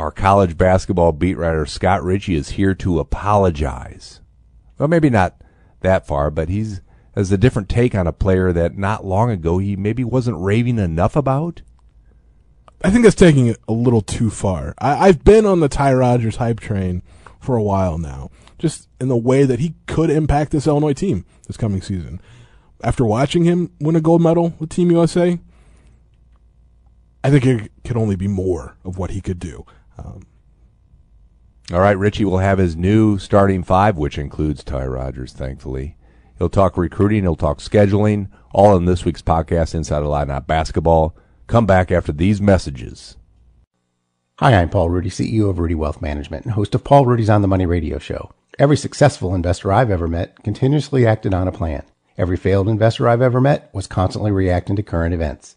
our college basketball beat writer Scott Richey is here to apologize. Well, maybe not that far, but he's has a different take on a player that not long ago he maybe wasn't raving enough about. I think that's taking it a little too far. I, I've been on the Ty Rodgers hype train for a while now, just in the way that he could impact this Illinois team this coming season. After watching him win a gold medal with Team USA, I think it could only be more of what he could do. Um, All right, Richey will have his new starting five, which includes Ty Rodgers, thankfully. He'll talk recruiting, he'll talk scheduling, all in this week's podcast, Inside Not Basketball. Come back after these messages. Hi, I'm Paul Ruedi, CEO of Ruedi Wealth Management and host of Paul Ruedi's On the Money radio show. Every successful investor I've ever met continuously acted on a plan. Every failed investor I've ever met was constantly reacting to current events.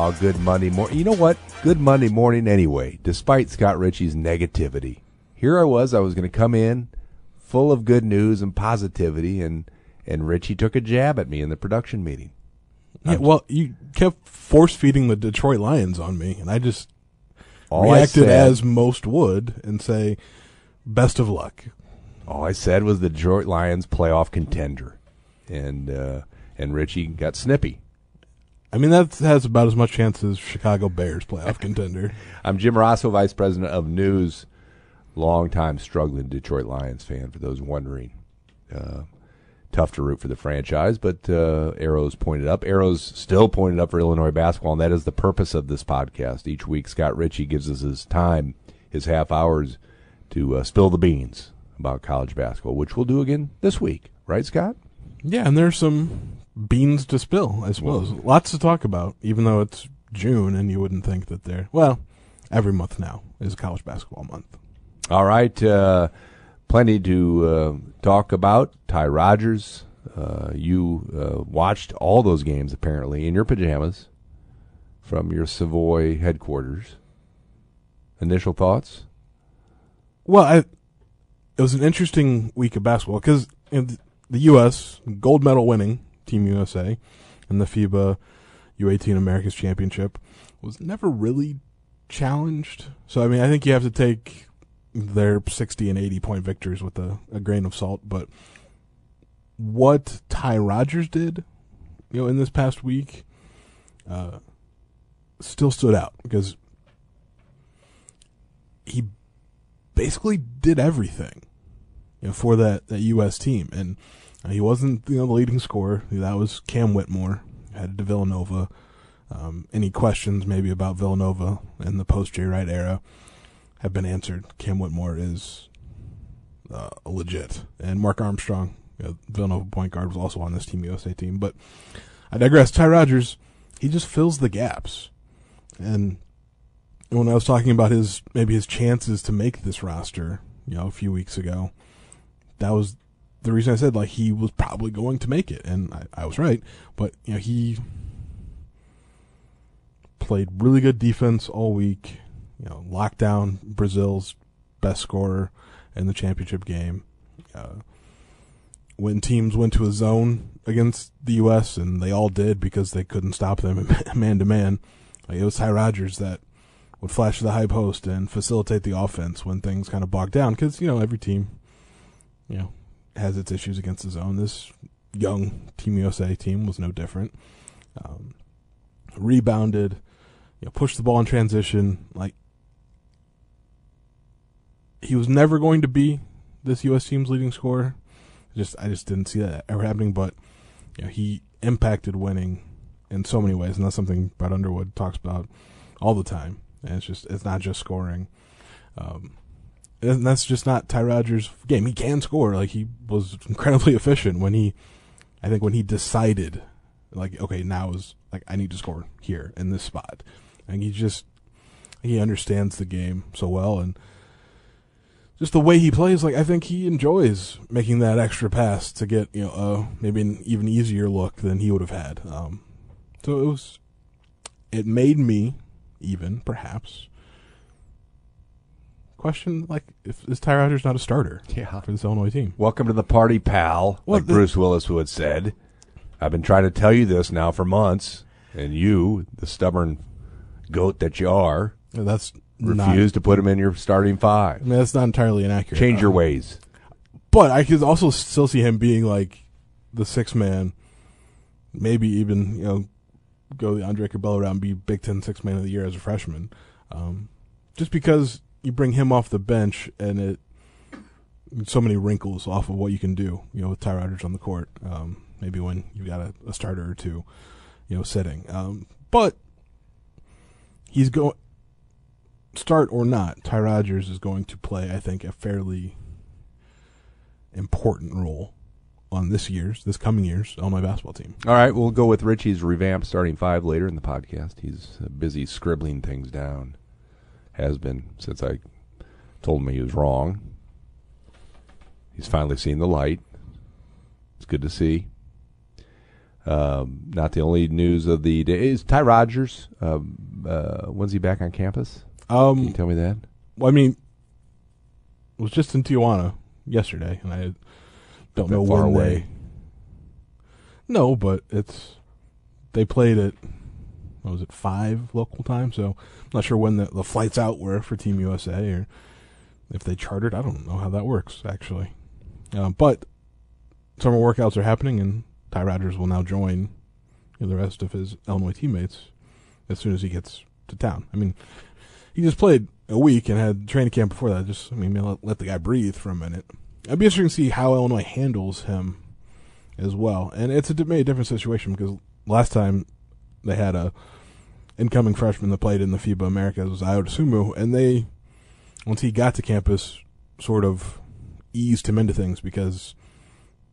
Oh, good Monday morning. You know what? Good Monday morning anyway, despite Scott Richey's negativity. Here I was, I was going to come in full of good news and positivity, and, and Richey took a jab at me in the production meeting. yeah, well, you kept force feeding the Detroit Lions on me, and I just All I reacted said- as most would and say, "Best of luck." All I said was the Detroit Lions playoff contender, and uh, and Richey got snippy. I mean, that has about as much chance as Chicago Bears playoff contender. I'm Jim Rossow, Vice President of News, longtime struggling Detroit Lions fan. For those wondering, uh, tough to root for the franchise, but uh, arrows pointed up. Arrows still pointed up for Illinois basketball, and that is the purpose of this podcast. Each week, Scott Richey gives us his time, his half hours, to uh, spill the beans about college basketball, which we'll do again this week, right, Scott? Yeah, and there's some beans to spill, I suppose. Lots to talk about, even though it's June and you wouldn't think that they're well, every month now is college basketball month. All right, uh, plenty to uh, talk about. Ty Rodgers, uh, you uh, watched all those games apparently in your pajamas from your Savoy headquarters. Initial thoughts? Well, I, it was an interesting week of basketball because the U.S. gold medal winning Team USA in the FIBA U18 Americas Championship was never really challenged. So I mean, I think you have to take their 60 and 80 point victories with a, a grain of salt. But what Ty Rodgers did, you know, in this past week, uh, still stood out because he basically did everything you know, for that, that U.S. team. And he wasn't you know, the leading scorer. That was Cam Whitmore, headed to Villanova. Um, any questions maybe about Villanova in the post Jay Wright era have been answered. Cam Whitmore is uh, legit. And Mark Armstrong, you know, Villanova point guard, was also on this Team USA team. But I digress. Ty Rodgers, he just fills the gaps. And when I was talking about his maybe his chances to make this roster, you know, a few weeks ago, that was the reason I said like he was probably going to make it, and I, I was right. But you know, he played really good defense all week. You know, locked down Brazil's best scorer in the championship game. Uh, when teams went to a zone against the U.S. and they all did because they couldn't stop them man to man, it was Ty Rodgers that would flash the high post and facilitate the offense when things kind of bogged down. Because you know every team, you know, has its issues against the zone. This young Team USA team was no different. Um, rebounded, you know, pushed the ball in transition. Like he was never going to be this U.S. team's leading scorer. Just I just didn't see that ever happening. But you know, he impacted winning in so many ways, and that's something Brad Underwood talks about all the time. And it's just it's not just scoring. Um, and that's just not Ty Rodgers' game. He can score. Like he was incredibly efficient when he, I think when he decided, like okay, now is like I need to score here in this spot, and he just he understands the game so well. And just the way he plays, like I think he enjoys making that extra pass to get you know uh, maybe an even easier look than he would have had. Um, so it was, it made me even perhaps question like if is Ty Rodgers not a starter Yeah. for this Illinois team? Welcome to the party, pal. Well, like the- Bruce Willis would have said. I've been trying to tell you this now for months, and you, the stubborn goat that you are, That's not, refuse to put him in your starting five. I mean, that's not entirely inaccurate. Change your Uh, ways. But I could also still see him being like the six man, maybe even you know go the Andre Curbelo route and be Big Ten six man of the year as a freshman, um, just because you bring him off the bench and it so many wrinkles off of what you can do, you know, with Ty Rodgers on the court. Um, maybe when you've got a, a starter or two, you know, sitting. Um, but he's going start or not. Ty Rodgers is going to play, I think, a fairly important role on this year's, this coming year's Illinois basketball team. All right, we'll go with Richey's revamped starting five later in the podcast. He's busy scribbling things down. Has been since I told him he was wrong. He's finally seen the light. It's good to see. Um, not the only news of the day is Ty Rodgers. Um, uh, when's he back on campus? Can you Um, tell me that? well, I mean, it was just in Tijuana yesterday, and I don't know far when away. they. No, but it's they played at what was it five local time, so I'm not sure when the the flights out were for Team USA or if they chartered. I don't know how that works actually, um, but summer workouts are happening, and Ty Rodgers will now join the rest of his Illinois teammates as soon as he gets to town. I mean, he just played a week and had training camp before that. Just I mean, let, let the guy breathe for a minute. I'd be interested to see how Illinois handles him as well. And it's a maybe a different situation because last time they had a incoming freshman that played in the FIBA Americas was Iota and they once he got to campus, sort of eased him into things because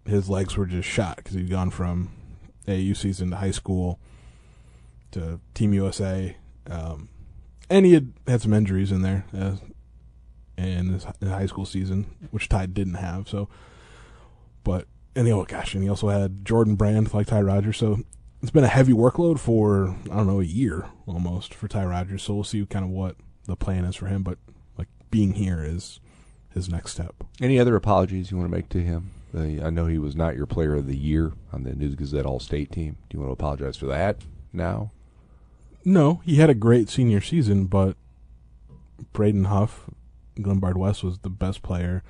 his legs were just shot because he'd gone from AAU season to high school to Team USA. Um, and he had had some injuries in there uh, in his, his high school season, which Ty didn't have. So, but and he, oh gosh, and he also had Jordan Brand like Ty Rodgers. So it's been a heavy workload for I don't know a year almost for Ty Rodgers. So we'll see kind of what the plan is for him. But like being here is his next step. Any other apologies you want to make to him? Uh, I know he was not your player of the year on the News Gazette All State team. Do you want to apologize for that now? No, he had a great senior season, but Braden Huff, Glenbard West was the best player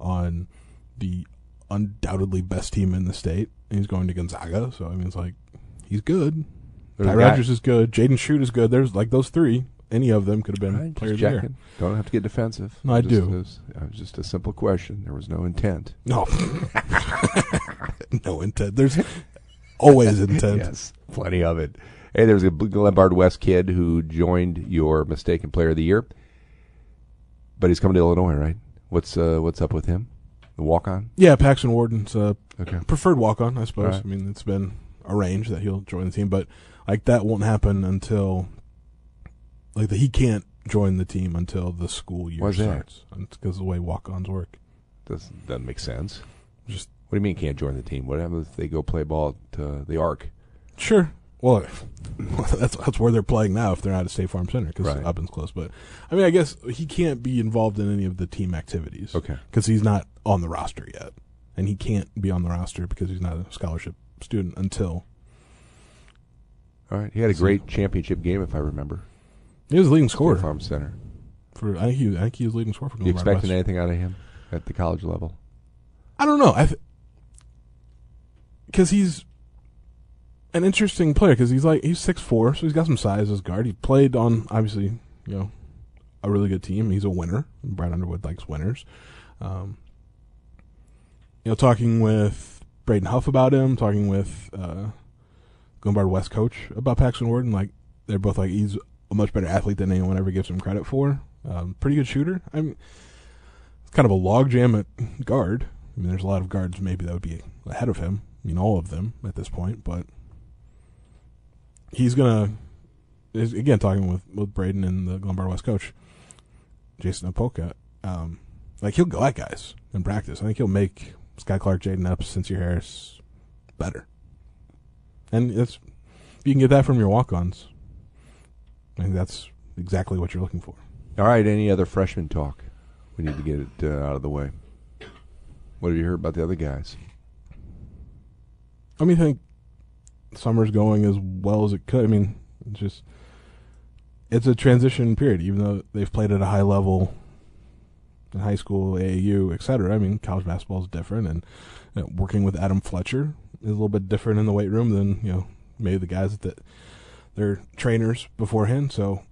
on the undoubtedly best team in the state. He's going to Gonzaga, so I mean, it's like he's good. There's Ty Rodgers is good. Jaden Schutt is good. There's like those three. Any of them could have been Right, players just of the year. Don't have to get defensive. No, I Just- do. It was, it was just a simple question. There was no intent. No, no intent. There's always intent. Yes, plenty of it. Hey, there's a Glenbard West kid who joined your mistaken player of the year, but he's coming to Illinois, right? What's uh, what's up with him? The walk on? Yeah, Paxton Warden's a Okay. preferred walk on, I suppose. Right. I mean, it's been arranged that he'll join the team, but like that won't happen until like the, he can't join the team until the school year Why's that? starts. Because the way walk ons work. Doesn't doesn't make sense. Just What do you mean can't join the team? What happens if they go play ball to the Arc? sure. Well, that's that's where they're playing now. If they're not at State Farm Center, because Right. Ubben's close. But I mean, I guess he can't be involved in any of the team activities. Okay. because he's not on the roster yet, and he can't be on the roster because he's not a scholarship student until All right. He had a great championship game, if I remember. he was the leading scorer Farm Center. for. I think he, I think he was leading scorer for. You expecting anything out of him at the college level? I don't know. I because he's an interesting player because he's like he's six four, so he's got some size as guard. He played on obviously you know a really good team. He's a winner. Brad Underwood likes winners. Um, you know, talking with Braden Huff about him, talking with uh, Glenbard West coach about Paxton Warden, like they're both like he's a much better athlete than anyone ever gives him credit for. Um, pretty good shooter. I'm it's kind of a logjam at guard. I mean, there's a lot of guards maybe that would be ahead of him. I mean, all of them at this point, but he's gonna. is- Again, talking with with Braden and the Glenbard West coach, Jason Opoka, um, like he'll go at guys in practice. I think he'll make Skyy Clark, Jaden Epps, Sincere Harris better. And it's if you can get that from your walk-ons, I think that's exactly what you're looking for. All right. Any other freshman talk? We need to get it uh, out of the way. What have you heard about the other guys? I mean, I think summer's going as well as it could. I mean, it's just it's a transition period, even though they've played at a high level in high school, AAU, etc. I mean, college basketball is different, and you know, working with Adam Fletcher is a little bit different in the weight room than you know maybe the guys that they're trainers beforehand. So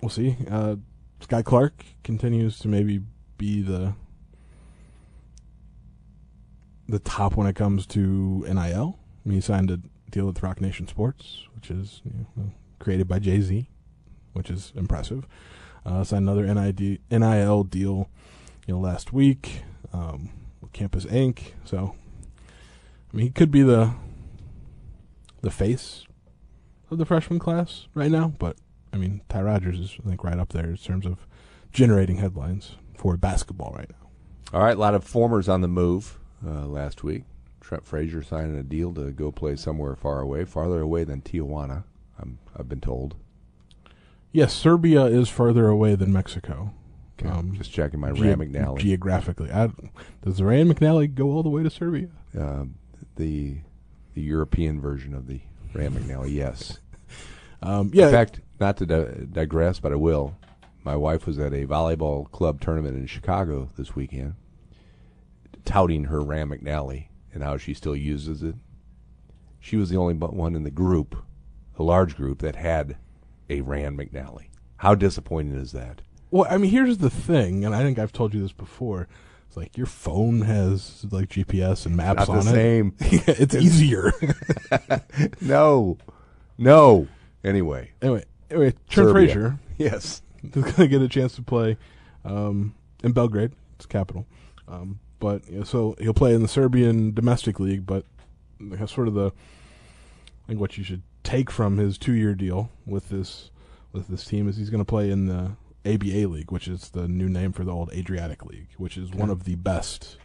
we'll see. Uh, Skyy Clark continues to maybe be the the top when it comes to NIL. I mean, he signed a deal with Roc Nation Sports, which is you know, created by Jay Z, which is impressive. Uh, signed another NID, NIL deal, you know, last week um, with Campus Inc. So, I mean, he could be the the face of the freshman class right now, but I mean, Ty Rodgers is I think right up there in terms of generating headlines for basketball right now. All right. A lot of formers on the move uh, last week. Trent Frazier signing a deal to go play somewhere far away, farther away than Tijuana. I'm, I've been told. Yes, Serbia is further away than Mexico. Okay, Um, just checking my Ge- Rand McNally. Geographically, I, does the Rand McNally go all the way to Serbia? uh, the the European version of the Rand McNally. Yes. Um, yeah, In fact, not to di- digress, but I will. My wife was at a volleyball club tournament in Chicago this weekend, touting her Rand McNally and how she still uses it. She was the only one in the group, a large group, that had a Rand McNally. How disappointing is that? Well, I mean, here's the thing, and I think I've told you this before. It's like your phone has like GPS and maps Not on the it. same. it's easier. no, no. Anyway, anyway, anyway, Trent Serbia. Frazier yes. is going to get a chance to play um, in Belgrade, its capital. Um, but you know, so he'll play in the Serbian domestic league. But sort of the, I think what you should take from his two-year deal with this with this team is he's going to play in the ABA league, which is the new name for the old Adriatic League, which is one of the best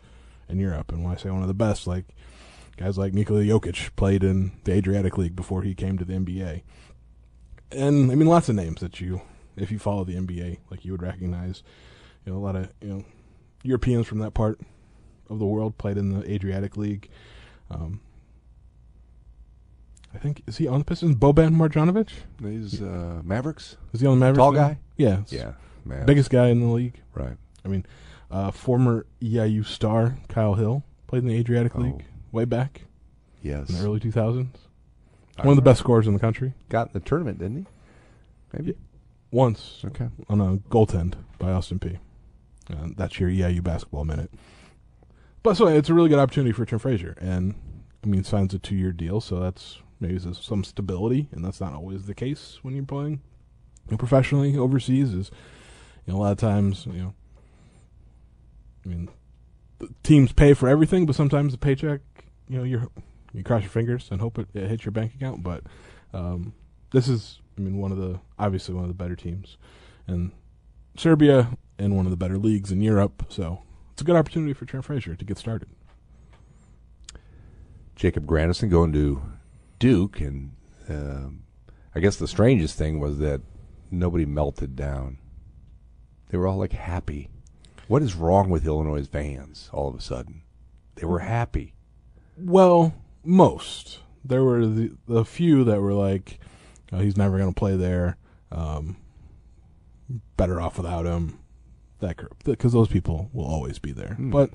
in Europe. And when I say one of the best, like guys like Nikola Jokic played in the Adriatic League before he came to the NBA. And I mean, lots of names that you, if you follow the NBA, like you would recognize. You know, a lot of you know Europeans from that part of the world played in the Adriatic League. Um, I think is he on the Pistons? Boban Marjanovic He's uh, Mavericks, is he on the Mavericks? tall now? guy. Yeah, Yeah, man. biggest guy in the league. Right. I mean, uh, former EIU star Kyle Hill played in the Adriatic Oh. League way back Yes. in the early 2000s. I One of the best scorers in the country. Got in the tournament, didn't he? Maybe. Once Okay. on a goaltend by Austin Peay. Uh, that's your EIU basketball minute. But so it's a really good opportunity for Trent Frazier, and I mean signs a two year deal, so that's maybe there's some stability, and that's not always the case when you're playing you know, professionally overseas. Is you know a lot of times you know, I mean, teams pay for everything, but sometimes the paycheck, you know, you you cross your fingers and hope it, it hits your bank account. But um, this is, I mean, one of the obviously one of the better teams, and Serbia in one of the better leagues in Europe. So it's a good opportunity for Trent Frazier to get started. Jacob Grandison going to Duke, and um, I guess the strangest thing was that nobody melted down. They were all like happy. What is wrong with Illinois fans? All of a sudden, they were happy. Well, most there were the the few that were like, oh, he's never going to play there. Um, better off without him. That group, because those people will always be there. Hmm. But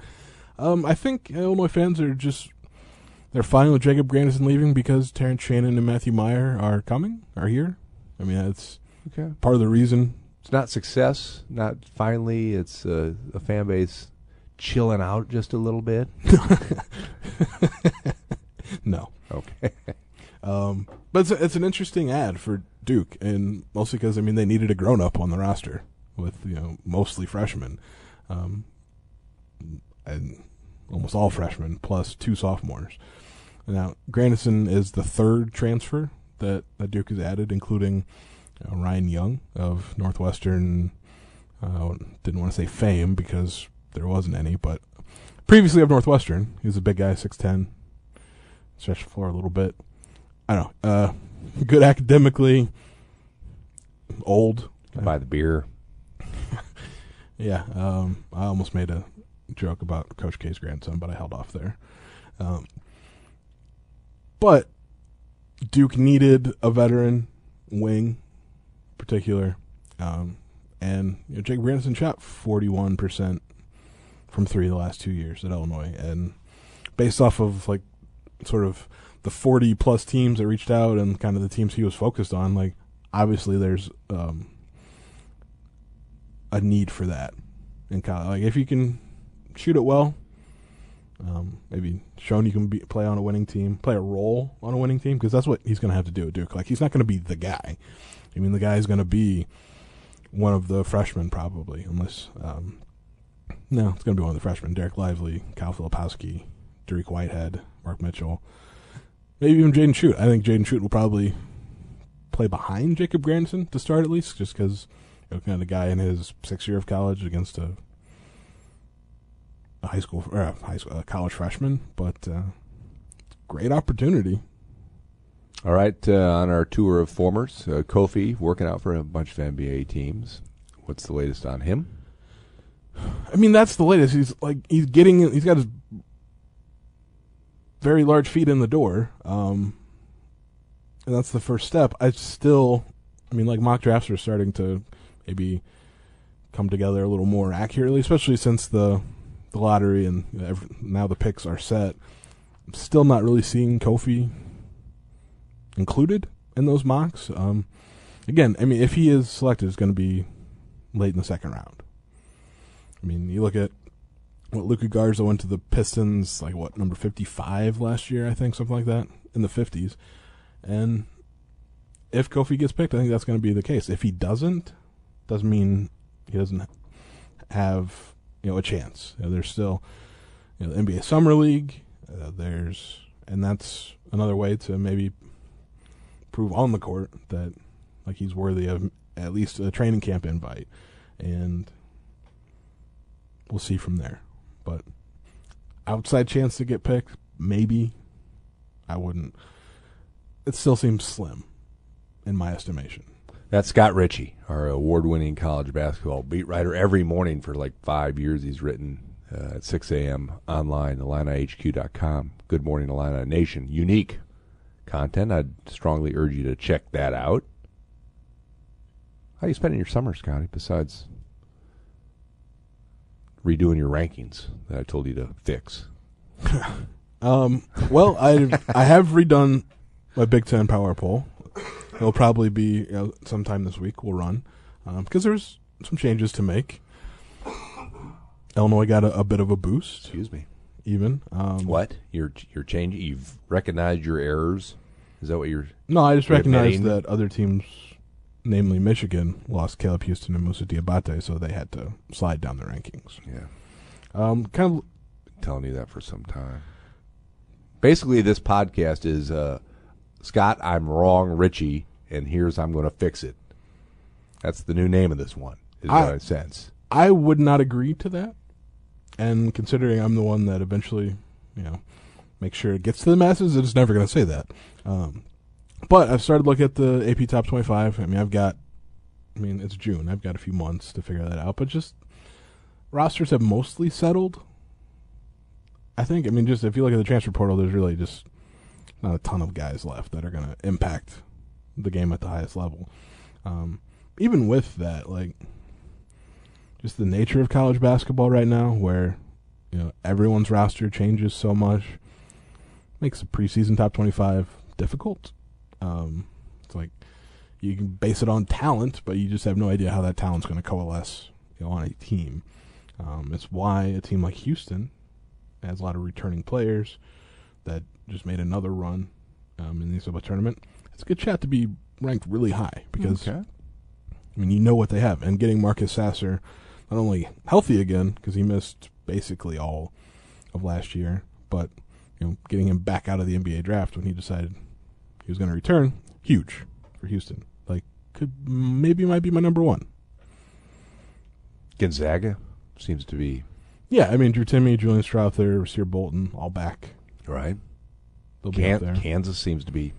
um, I think Illinois fans are just they're fine with Jacob Grandison leaving because Terrence Shannon and Matthew Mayer are coming, are here. I mean, that's Okay, part of the reason. it's not success. Not finally. It's uh, a fan base chilling out just a little bit. No, Okay. Um, but it's, it's an interesting ad for Duke, and mostly because I mean they needed a grown up on the roster with you know mostly freshmen, um, and almost all freshmen plus two sophomores. Now Grandison is the third transfer that, that Duke has added, including uh, Ryan Young of Northwestern. Uh, didn't want to say fame because there wasn't any. But previously of Northwestern, he was a big guy, six ten, stretched the floor a little bit. I don't know. Uh, good academically, old. Buy the beer. Yeah, um, I almost made a joke about Coach K's grandson, but I held off there. Um, but Duke needed a veteran wing, in particular, um, and you know, Jake Grandison shot forty one percent from three the last two years at Illinois, and based off of like sort of the forty plus teams that reached out and kind of the teams he was focused on, like obviously there's um, a need for that in college. Like if you can shoot it well, um, maybe shown you can be, play on a winning team, play a role on a winning team, because that's what he's going to have to do at Duke. Like he's not going to be the guy. I mean, the guy is going to be one of the freshmen probably, unless um, no, it's going to be one of the freshmen: Dereck Lively, Kyle Filipowski, Dariq Whitehead, Mark Mitchell, maybe even Jaden Schutt. I think Jaden Schutt will probably play behind Jacob Grandison to start at least, just because you know, kind of the guy in his sixth year of college against a, a high school or a high school, a college freshman. But uh, great opportunity. All right, uh, on our tour of formers, uh, Kofi working out for a bunch of NBA teams. What's the latest on him? I mean, that's the latest. He's like he's getting. He's got his very large feet in the door, um, and that's the first step. I still, I mean, like mock drafts are starting to maybe come together a little more accurately, especially since the the lottery and every, now the picks are set. I'm still not really seeing Kofi included in those mocks. Um, again, I mean, if he is selected, it's going to be late in the second round. I mean, you look at what Luka Garza went to the Pistons, like what number fifty-five last year, I think, something like that, in the fifties. And if Kofi gets picked, I think that's going to be the case. If he doesn't, doesn't mean he doesn't have you know a chance. You know, there's still you know, the NBA Summer League. Uh, there's and that's another way to maybe prove on the court that like he's worthy of at least a training camp invite, and we'll see from there. But outside chance to get picked, maybe. I wouldn't. It still seems slim, in my estimation. That's Scott Richey, our award-winning college basketball beat writer. Every morning for like five years, he's written uh, at 6 a.m. online, IlliniHQ.com. Good morning, Illini Nation. Unique content. I'd strongly urge you to check that out. How you spending your summer, Scotty? Besides redoing your rankings that I told you to fix. Um, well, I I have redone my Big Ten power poll. It'll probably be you know, sometime this week. We'll run because um, there's some changes to make. Illinois got a, a bit of a boost. Excuse me. Even um, what you're you're changing? You've recognized your errors. Is that what you're? No, I just recognized that other teams, namely Michigan, lost Caleb Houston and Moussa Diabate, so they had to slide down the rankings. Yeah, Um, kind of telling you that for some time. Basically, this podcast is uh, Scott. I'm wrong, Richey, and here's I'm going to fix it. That's the new name of this one. Is I- what I sense. I would not agree to that. And considering I'm the one that eventually, you know, make sure it gets to the masses, it's never going to say that. Um, but I've started looking at the AP Top 25. I mean, I've got, I mean, it's June. I've got a few months to figure that out. But just rosters have mostly settled. I think, I mean, just if you look at the transfer portal, there's really just not a ton of guys left that are going to impact the game at the highest level. Um, even with that, like, just the nature of college basketball right now, where you know everyone's roster changes so much, makes the preseason top twenty-five difficult. Um, it's like you can base it on talent, but you just have no idea how that talent's going to coalesce you know, on a team. Um, it's why a team like Houston has a lot of returning players that just made another run um, in the NCAA tournament. It's a good shot to be ranked really high because I mean, you know what they have, and getting Marcus Sasser not only healthy again because he missed basically all of last year, but you know, getting him back out of the NBA draft when he decided he was going to return, huge for Houston. Like, could maybe might be my number one. Gonzaga seems to be Yeah, I mean Drew Timme, Julian Strawther, Rasir Bolton, all back. Right. They'll be up Can- there. Kansas seems to be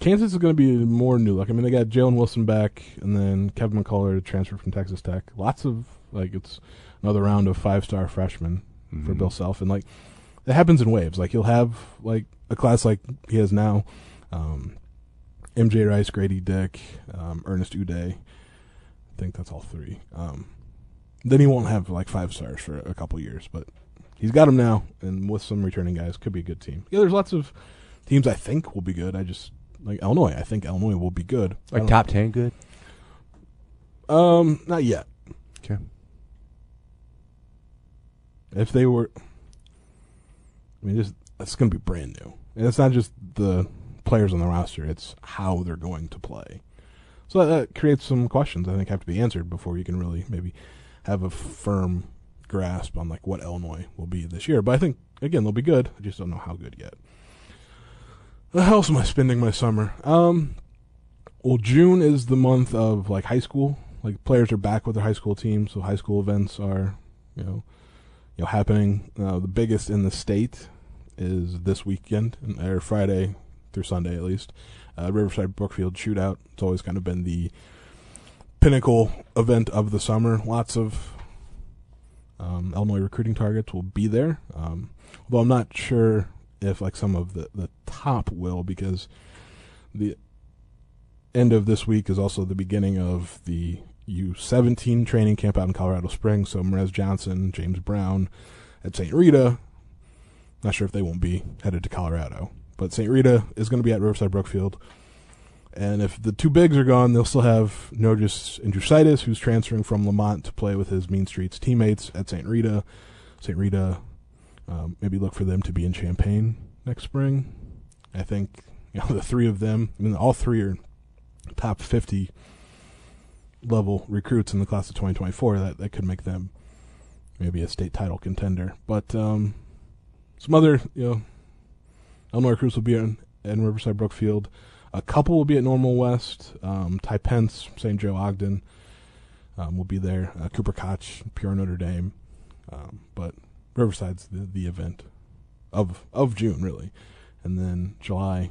Kansas is going to be more new look. I mean, they got Jalen Wilson back, and then Kevin McCullar transferred from Texas Tech. Lots of like it's another round of five star freshmen for Mhm. Bill Self, and like it happens in waves. Like he'll have like a class like he has now. Um, MJ Rice, Grady Dick, um, Ernest Udeh. I think that's all three. Um, then he won't have like five stars for a couple years, but he's got them now, and with some returning guys, could be a good team. Yeah, there's lots of teams I think will be good. I just like Illinois. I think Illinois will be good. Like top ten good. Um, not yet. Okay. If they were, I mean, just it's going to be brand new, and it's not just the players on the roster; it's how they're going to play. So that, that creates some questions I think have to be answered before you can really maybe have a firm grasp on like what Illinois will be this year. But I think again they'll be good. I just don't know how good yet. How else am I spending my summer? Um, well, June is the month of like high school. Like players are back with their high school teams, so high school events are, you know, you know happening. Uh, the biggest in the state is this weekend, or Friday through Sunday at least. Uh, Riverside Brookfield Shootout. It's always kind of been the pinnacle event of the summer. Lots of um, Illinois recruiting targets will be there. Um, although I'm not sure if like some of the the top will because the end of this week is also the beginning of the U17 training camp out in Colorado Springs. So Morez Johnson, James Brown at St. Rita. Not sure if they won't be headed to Colorado, but St. Rita is going to be at Riverside Brookfield. And if the two bigs are gone, they'll still have Nojus Indrusaitis, who's transferring from Lemont to play with his Mean Streets teammates at St. Rita. St. Rita, um, maybe look for them to be in Champaign next spring. I think you know the three of them. I mean, all three are top fifty level recruits in the class of 2024. That that could make them maybe a state title contender. But um, some other you know Illinois recruits will be in, in Riverside Brookfield. A couple will be at Normal West. Um, Ty Pence, St. Joe Ogden um, will be there. Uh, Cooper Koch, Pure Notre Dame. Um, but Riverside's the, the event of of June really, and then July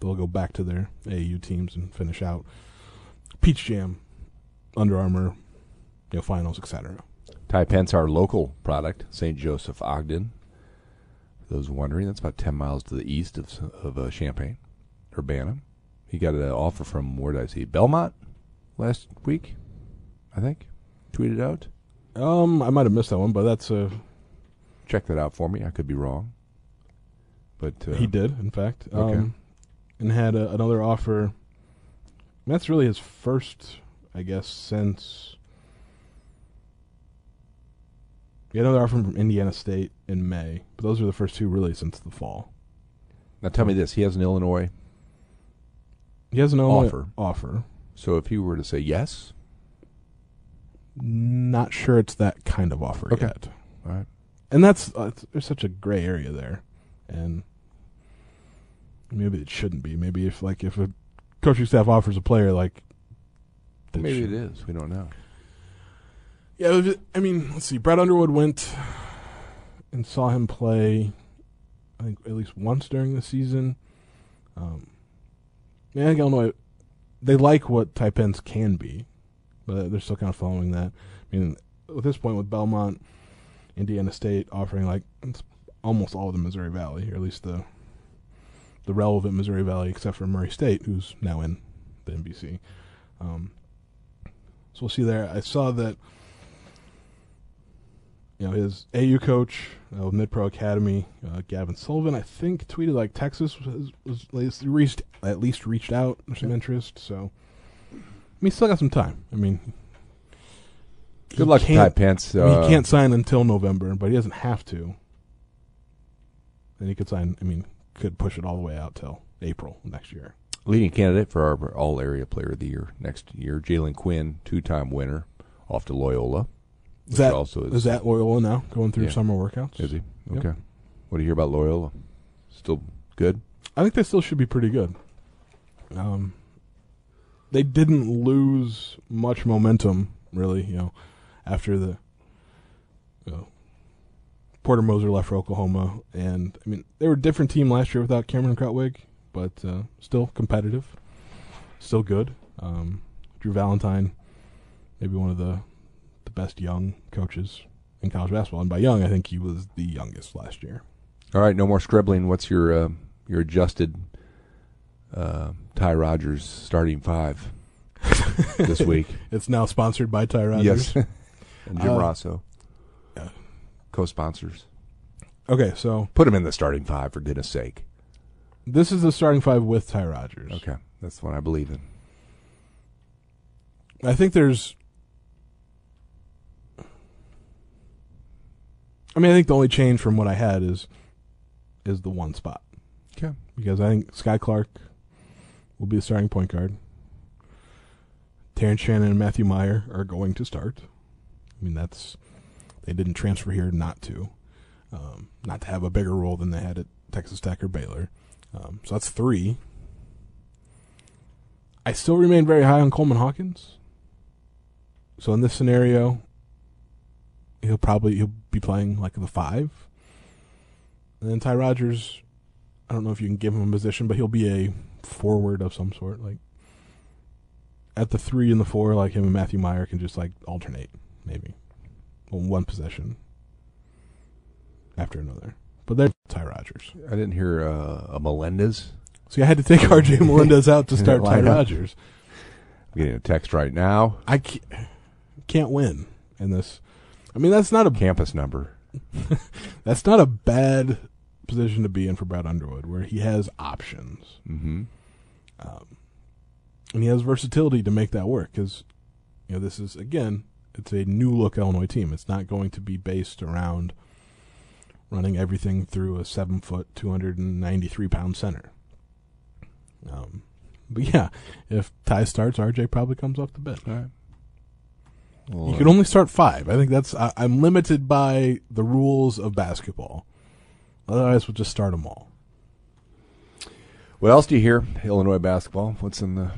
they'll go back to their AAU teams and finish out Peach Jam, Under Armour, you know, finals, etc. Ty Pence, our local product, St. Joseph Ogden. For those wondering, that's about 10 miles to the east of, of uh, Champaign, Urbana. He got an offer from, where did I see? Belmont last week, I think. Tweeted out. Um, I might have missed that one, but that's uh, Check that out for me. I could be wrong. But uh, he did, in fact. Okay. Um, and had a, another offer. That's really his first, I guess, since. He had another offer from Indiana State in May, but those are the first two really since the fall. Now tell me this. He has an Illinois. He has an Illinois Offer. Offer. So if he were to say yes, Not sure it's that kind of offer Okay. yet. all right. And that's uh, it's, there's such a gray area there, and maybe it shouldn't be. Maybe if like if a coaching staff offers a player like, Maybe should- it is. We don't know. Yeah, just- I mean, let's see. Brad Underwood went and saw him play. I think at least once during the season. Um, yeah, I think Illinois they like what Ty Pence can be, but they're still kind of following that. I mean, at this point with Belmont, Indiana State offering like almost all of the Missouri Valley, or at least the the relevant Missouri Valley, except for Murray State, who's now in the MVC. Um, so we'll see there. I saw that you know his AU coach uh, of Mid Pro Academy, uh, Gavin Sullivan, I think tweeted like Texas was, was at least reached at least reached out some interest. So I mean, still got some time. I mean, Good luck, Ty Pence. I mean, Uh, he can't sign until November, but he doesn't have to. And he could sign. I mean, could push it all the way out till April next year. leading candidate for our All Area Player of the Year next year, Jalen Quinn, two-time winner, off to Loyola. Is that also is, is that Loyola now going through Yeah. summer workouts? Is he? Yep. Okay. What do you hear about Loyola? Still good? I think they still should be pretty good. Um, they didn't lose much momentum, really. You know, after the know, Porter Moser left for Oklahoma, and I mean they were a different team last year without Cameron Krutwig, but uh, still competitive, still good. Um, Drew Valentine, maybe one of the the best young coaches in college basketball, and by young I think he was the youngest last year. All right, no more scribbling. What's your uh, your adjusted uh, Ty Rodgers starting five this week? It's now sponsored by Ty Rodgers. Yes, and Jim Uh, Rossow, yeah. co-sponsors. Okay, so Put him in the starting five for goodness sake. this is the starting five with Ty Rodgers. Okay, that's what I believe in. I think there's. I mean, I think the only change from what I had is is the one spot Okay, because I think Skyy Clark will be the starting point guard. Terrence Shannon and Matthew Mayer are going to start. I mean, that's they didn't transfer here not to, um, not to have a bigger role than they had at Texas Tech or Baylor. Um, so that's three. I still remain very high on Coleman Hawkins. So in this scenario, he'll probably he'll be playing like the five. And then Ty Rodgers, I don't know if you can give him a position, but he'll be a forward of some sort. Like at the three and the four, like him and Matthew Mayer can just like alternate, maybe. On one possession after another. But they're Ty Rodgers. I didn't hear uh, a Melendez. So I had to take RJ Melendez out to start Ty. Rodgers. I'm getting a text right now. I can't, can't win in this. I mean, that's not a Campus number. that's not a bad position to be in for Brad Underwood, where he has options Mm-hmm. and he has versatility to make that work. Because you know, this is again, it's a new look Illinois team. It's not going to be based around running everything through a seven foot, two hundred and ninety three pound center. Um, but yeah, if Ty starts, RJ probably comes off the bench. All right. Well, You can only start five. I think that's. I, I'm limited by the rules of basketball. Otherwise, we'll just start them all. What else do you hear? Illinois basketball. What's in the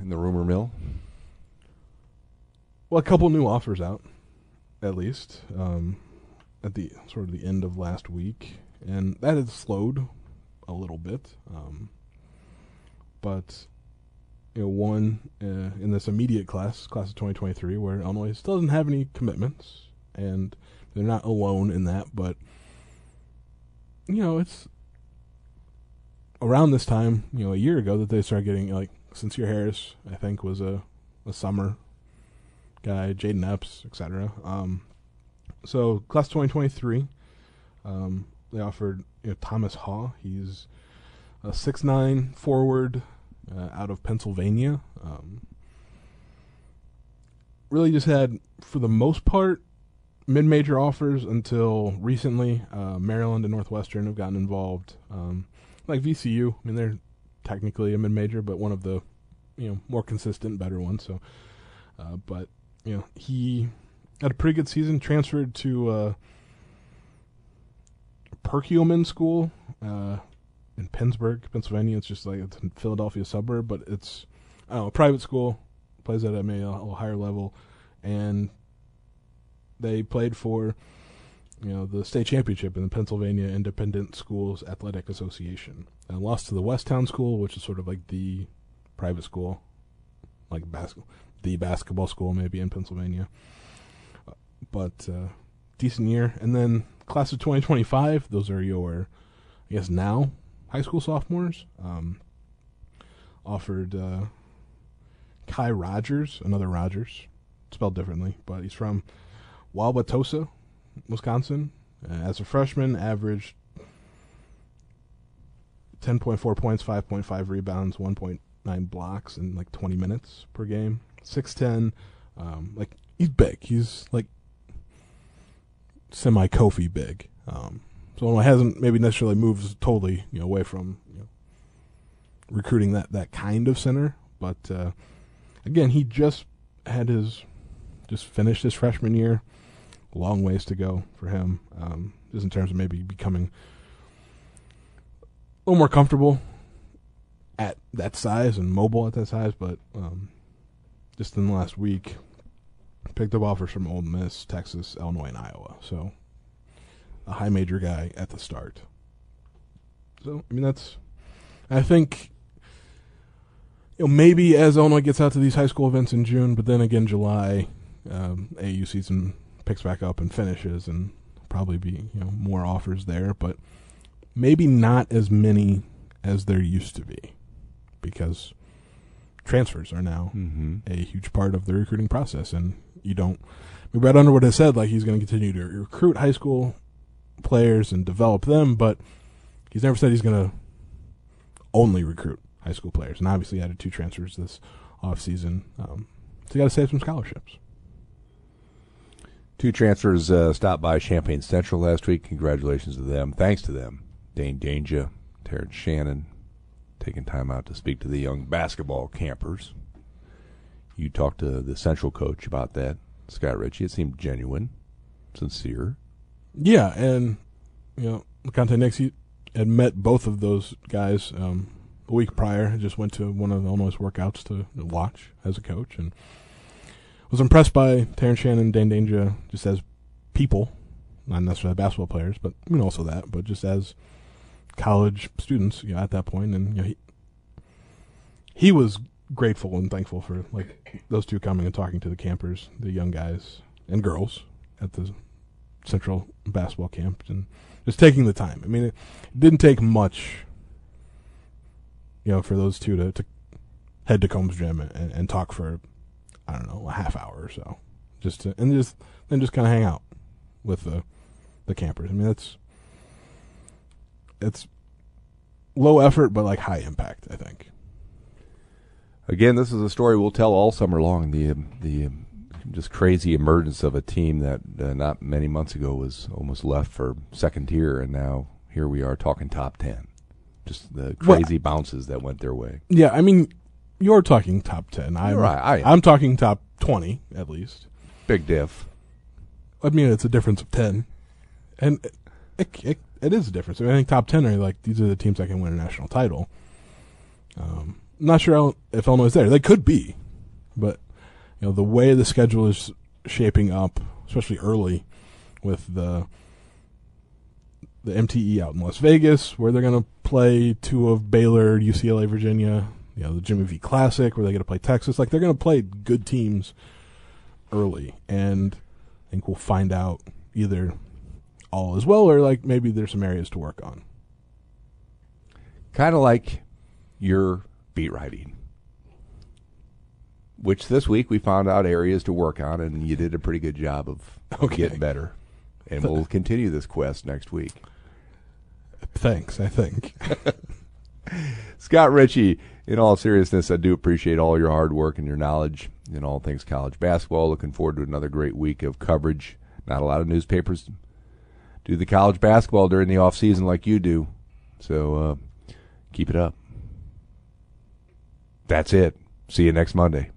in the rumor mill? Well, a couple new offers out, at least um, at the sort of the end of last week, and that has slowed a little bit. Um, but you know, one uh, in this immediate class, class of 2023, where Illinois still doesn't have any commitments, and they're not alone in that. But you know, it's around this time, you know, a year ago that they started getting like Sincere Harris, I think, was a a summer guy, Jaden Epps, etc. Um, so class 2023, um, they offered you know, Thomas Haugh. He's a six nine forward uh, out of Pennsylvania. Um, really just had, for the most part, mid major offers until recently. Uh, Maryland and Northwestern have gotten involved. Um, like VCU, I mean, they're technically a mid major, but one of the you know more consistent, better ones. So, uh, but you know, he had a pretty good season. Transferred to uh, Perkiomen School uh, in Pennsburg, Pennsylvania. It's just like it's a Philadelphia suburb, but it's I don't know, a private school. Plays at a a little higher level, and they played for you know the state championship in the Pennsylvania Independent Schools Athletic Association, and lost to the Westtown School, which is sort of like the private school, like basketball the basketball school maybe in Pennsylvania. But uh, decent year, and then class of 2025. Those are your, I guess now high school sophomores. Um, offered uh, Kai Rogers, another Rogers, spelled differently, but he's from Wauwatosa, Wisconsin. Uh, as a freshman, averaged 10.4 points, 5.5 rebounds, 1.9 blocks in like 20 minutes per game. 6'10, um, like he's big. He's like semi Kofi big. Um, so it hasn't maybe necessarily moved totally you know away from you know, recruiting that that kind of center, but uh, again he just had his just finished his freshman year. Long ways to go for him, um, just in terms of maybe becoming a little more comfortable at that size and mobile at that size, but um, just in the last week, picked up offers from Ole Miss, Texas, Illinois, and Iowa. So a high major guy at the start. So I mean that's I think you know maybe as Illinois gets out to these high school events in June, but then again July, um, AU season picks back up and finishes, and probably be you know more offers there, but maybe not as many as there used to be because transfers are now Mm-hmm. a huge part of the recruiting process, and you don't. I mean, Brad Underwood has said like he's going to continue to recruit high school players and develop them, but he's never said he's going to only recruit high school players. And obviously, added two transfers this off season, um, so you got to save some scholarships. Two transfers uh, stopped by Champaign Central last week. Congratulations to them. Thanks to them. Dain Dainja, Terrence Shannon, taking time out to speak to the young basketball campers. You talked to the Central coach about that, Scott Richey. It seemed genuine, sincere. Yeah, and you know, Conte Nix he had met both of those guys um, a week prior. I just went to one of the Illinois' workouts to watch as a coach, and was impressed by Terrence Shannon Dain Dainja just as people, not necessarily basketball players, but I mean also that, but just as college students you know, at that point, and you know, he he was grateful and thankful for like those two coming and talking to the campers, the young guys and girls at the Central basketball camp, and just taking the time. I mean, it didn't take much, you know, for those two to, to head to Combes Gym and, and talk for, I don't know, a half hour or so, just to, and just then just kind of hang out with the the campers. I mean, that's it's low effort but like high impact. I think. Again, this is a story we'll tell all summer long. The the just crazy emergence of a team that uh, not many months ago was almost left for second tier, and now here we are talking top ten. Just the Well, crazy bounces that went their way. Yeah, I mean, you're talking top ten. I'm right, I. I'm talking top twenty at least. Big diff. I mean, it's a difference of ten, and it, it, it, it is a difference. I, mean, I think top ten are like these are the teams that can win a national title. Um, I'm not sure if Illinois is there. They could be, but you know the way the schedule is shaping up, especially early, with the the MTE out in Las Vegas, where they're going to play two of Baylor, UCLA, Virginia. You know the Jimmy V Classic, where they get to play Texas. Like they're going to play good teams early, and I think we'll find out either all as well or like maybe there's some areas to work on. Kind of like your beat writing, which this week we found out areas to work on, and you did a pretty good job of Okay. getting better. And we'll continue this quest next week. Thanks, I think. Scott Richey, in all seriousness, I do appreciate all your hard work and your knowledge in all things college basketball. Looking forward to another great week of coverage. Not a lot of newspapers do the college basketball during the off season like you do. So uh, keep it up. That's it. See you next Monday.